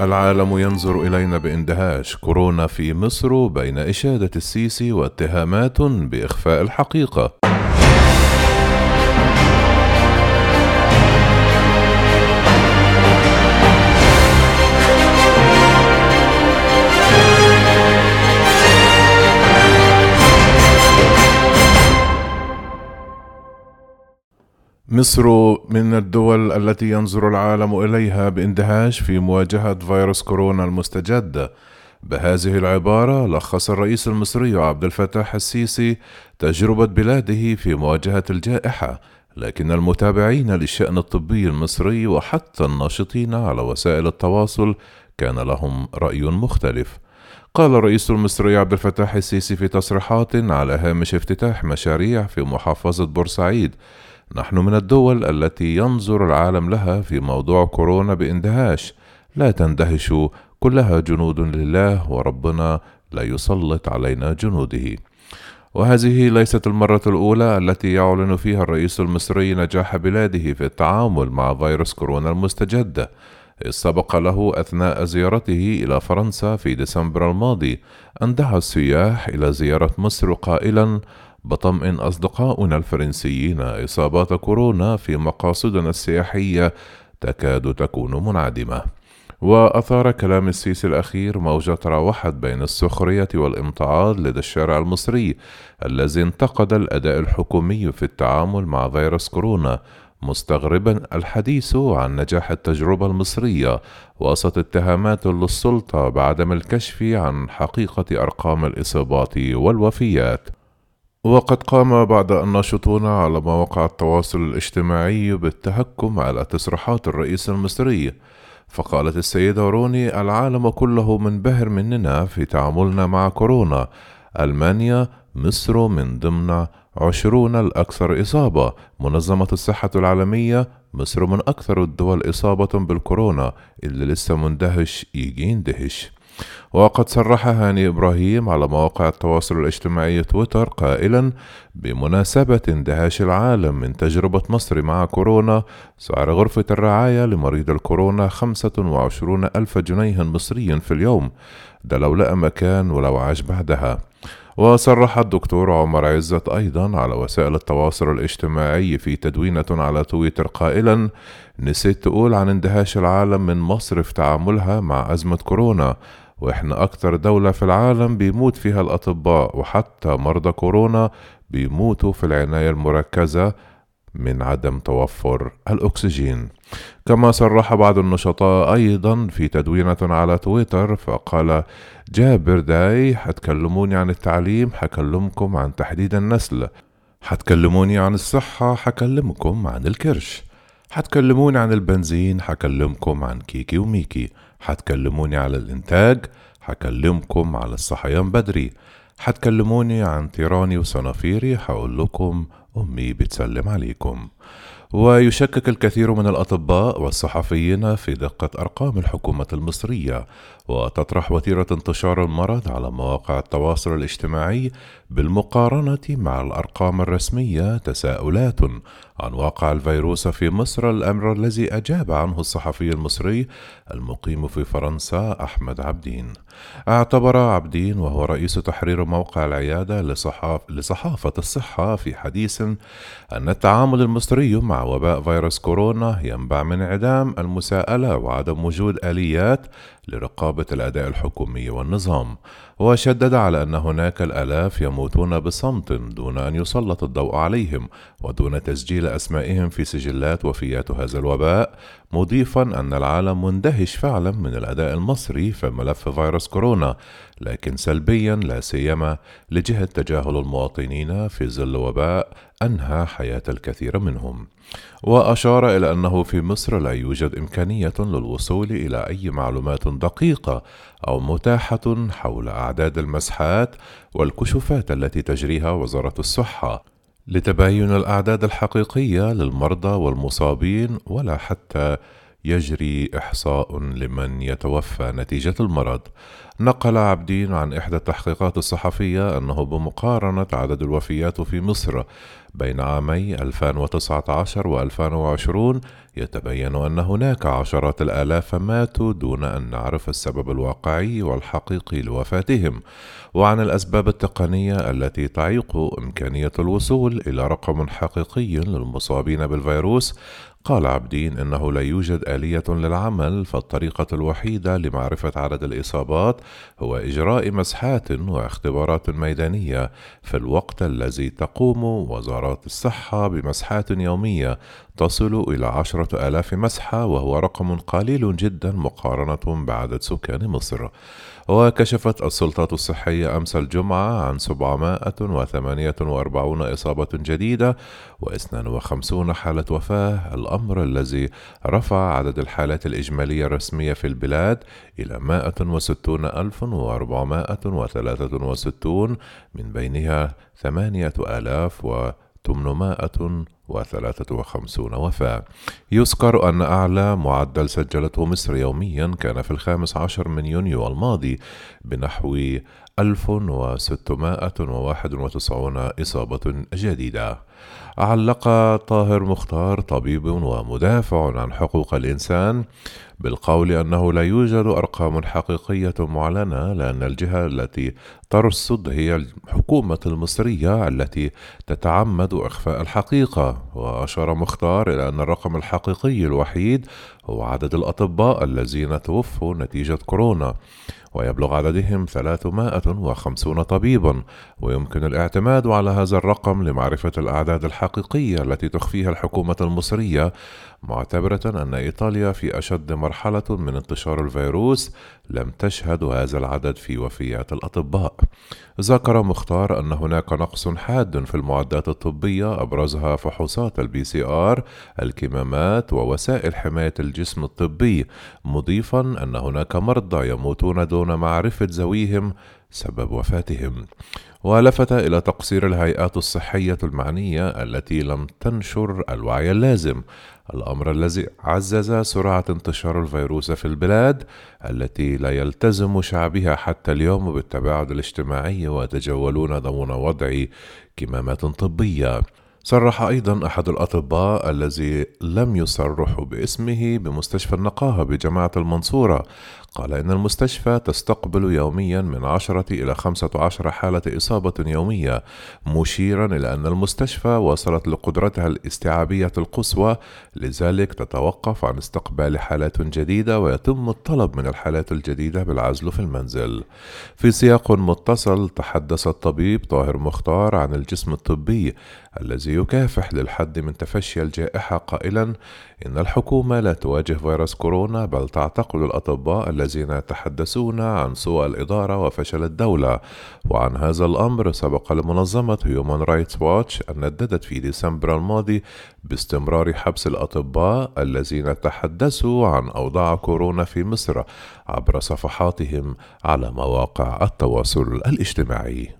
العالم ينظر إلينا بإندهاش. كورونا في مصر بين إشادة السيسي واتهامات بإخفاء الحقيقة. مصر من الدول التي ينظر العالم إليها باندهاش في مواجهة فيروس كورونا المستجد. بهذه العبارة لخص الرئيس المصري عبد الفتاح السيسي تجربة بلاده في مواجهة الجائحة لكن المتابعين للشأن الطبي المصري وحتى الناشطين على وسائل التواصل كان لهم رأي مختلف. قال الرئيس المصري عبد الفتاح السيسي في تصريحات على هامش افتتاح مشاريع في محافظة بورسعيد نحن من الدول التي ينظر العالم لها في موضوع كورونا بإندهاش. لا تندهشوا كلها جنود لله وربنا لا يسلط علينا جنوده. وهذه ليست المرة الأولى التي يعلن فيها الرئيس المصري نجاح بلاده في التعامل مع فيروس كورونا المستجد. إذ سبق له أثناء زيارته إلى فرنسا في ديسمبر الماضي أن دعا السياح إلى زيارة مصر قائلا بطمئن أصدقاؤنا الفرنسيين إصابات كورونا في مقاصدنا السياحية تكاد تكون منعدمة. وأثار كلام السيسي الأخير موجة تراوحت بين السخرية والامتعاض لدى الشارع المصري الذي انتقد الأداء الحكومي في التعامل مع فيروس كورونا مستغربا الحديث عن نجاح التجربة المصرية وسط اتهامات للسلطة بعدم الكشف عن حقيقة أرقام الإصابات والوفيات. وقد قام بعض الناشطون على مواقع التواصل الاجتماعي بالتهكم على تصريحات الرئيس المصري. فقالت السيدة روني العالم كله منبهر مننا في تعاملنا مع كورونا. ألمانيا مصر من ضمن عشرون الأكثر إصابة. منظمة الصحة العالمية مصر من أكثر الدول إصابة بالكورونا اللي لسه مندهش يجي يندهش وقد صرح هاني إبراهيم على مواقع التواصل الاجتماعي تويتر قائلا بمناسبة اندهاش العالم من تجربة مصر مع كورونا سعر غرفة الرعاية لمريض الكورونا خمسة وعشرون ألف جنيه مصري في اليوم. ده لو لقى مكان ولو عاش بعدها. وصرح الدكتور عمر عزت أيضا على وسائل التواصل الاجتماعي في تدوينة على تويتر قائلا نسيت تقول عن اندهاش العالم من مصر في تعاملها مع أزمة كورونا وإحنا أكتر دولة في العالم بيموت فيها الأطباء وحتى مرضى كورونا بيموتوا في العناية المركزة من عدم توفر الأكسجين. كما صرح بعض النشطاء أيضا في تدوينة على تويتر فقال جابر داي حتكلموني عن التعليم حكلمكم عن تحديد النسل. حتكلموني عن الصحة حكلمكم عن الكرش. حتكلموني عن البنزين حكلمكم عن كيكي وميكي. حتكلموني على الإنتاج حكلمكم على الصحيان بدري. حتكلموني عن تيراني وصنافيري حقول لكم أمي بتسلم عليكم. ويشكك الكثير من الأطباء والصحفيين في دقة أرقام الحكومة المصرية وتطرح وتيرة انتشار المرض على مواقع التواصل الاجتماعي بالمقارنة مع الأرقام الرسمية تساؤلات عن واقع الفيروس في مصر الأمر الذي أجاب عنه الصحفي المصري المقيم في فرنسا أحمد عبدين. اعتبر عبدين وهو رئيس تحرير موقع العيادة لصحاف لصحافة الصحة في حديث أن التعامل المصري مع وباء فيروس كورونا ينبع من انعدام المساءلة وعدم وجود آليات لرقابة الأداء الحكومي والنظام وشدد على أن هناك الآلاف يموتون بصمت دون أن يسلط الضوء عليهم ودون تسجيل أسمائهم في سجلات وفيات هذا الوباء مضيفا أن العالم مندهش فعلا من الأداء المصري في ملف فيروس كورونا لكن سلبيا لا سيما لجهة تجاهل المواطنين في ظل وباء أنهى حياة الكثير منهم. وأشار إلى أنه في مصر لا يوجد إمكانية للوصول إلى أي معلومات دقيقة أو متاحة حول أعداد المسحات والكشوفات التي تجريها وزارة الصحة لتباين الأعداد الحقيقية للمرضى والمصابين ولا حتى يجري إحصاء لمن يتوفى نتيجة المرض. نقل عبدين عن إحدى التحقيقات الصحفية أنه بمقارنة عدد الوفيات في مصر بين عامي 2019 و 2020 يتبين أن هناك عشرات الآلاف ماتوا دون أن نعرف السبب الواقعي والحقيقي لوفاتهم، وعن الأسباب التقنية التي تعيق إمكانية الوصول إلى رقم حقيقي للمصابين بالفيروس قال عبدين إنه لا يوجد آلية للعمل فالطريقة الوحيدة لمعرفة عدد الإصابات هو إجراء مسحات واختبارات ميدانية في الوقت الذي تقوم وزارات الصحة بمسحات يومية تصل إلى عشرة آلاف مسحة وهو رقم قليل جدا مقارنة بعدد سكان مصر. وكشفت السلطات الصحية أمس الجمعة عن 748 إصابة جديدة و52 حالة وفاة. الأمر الذي رفع عدد الحالات الإجمالية الرسمية في البلاد إلى 160463 من بينها 8000 و 853 وفاة. يذكر أن أعلى معدل سجلته مصر يوميا كان في الخامس عشر من يونيو الماضي بنحو 1691 إصابة جديدة. علق طاهر مختار طبيب ومدافع عن حقوق الإنسان بالقول أنه لا يوجد أرقام حقيقية معلنة لأن الجهة التي ترصد هي الحكومة المصرية التي تتعمد إخفاء الحقيقة. وأشار مختار إلى أن الرقم الحقيقي الوحيد هو عدد الأطباء الذين توفوا نتيجة كورونا ويبلغ عددهم 350 طبيبا ويمكن الاعتماد على هذا الرقم لمعرفة الأعداد الحقيقية التي تخفيها الحكومة المصرية معتبرة أن إيطاليا في أشد مرحلة من انتشار الفيروس لم تشهد هذا العدد في وفيات الأطباء. ذكر مختار أن هناك نقص حاد في المعدات الطبية أبرزها فحوصات ال PCR، الكمامات ووسائل حماية الجسم الطبي، مضيفا أن هناك مرضى يموتون دون معرفة ذويهم سبب وفاتهم ولفت إلى تقصير الهيئات الصحية المعنية التي لم تنشر الوعي اللازم. الأمر الذي عزز سرعة انتشار الفيروس في البلاد التي لا يلتزم شعبها حتى اليوم بالتباعد الاجتماعي ويتجولون ضمن وضع كمامات طبية. صرح أيضا أحد الأطباء الذي لم يصرح باسمه بمستشفى النقاهة بجامعة المنصورة. قال إن المستشفى تستقبل يوميا من عشرة إلى خمسة عشر حالة إصابة يومية مشيرا إلى أن المستشفى وصلت لقدرتها الاستيعابية القصوى. لذلك تتوقف عن استقبال حالات جديدة ويتم الطلب من الحالات الجديدة بالعزل في المنزل. في سياق متصل تحدث الطبيب طاهر مختار عن الجسم الطبي الذي يكافح للحد من تفشي الجائحة قائلا إن الحكومة لا تواجه فيروس كورونا بل تعتقل الأطباء الذين يتحدثون عن سوء الإدارة وفشل الدولة وعن هذا الأمر سبق لمنظمة هيومان رايتس واتش أن نددت في ديسمبر الماضي باستمرار حبس الأطباء الذين تحدثوا عن أوضاع كورونا في مصر عبر صفحاتهم على مواقع التواصل الاجتماعي.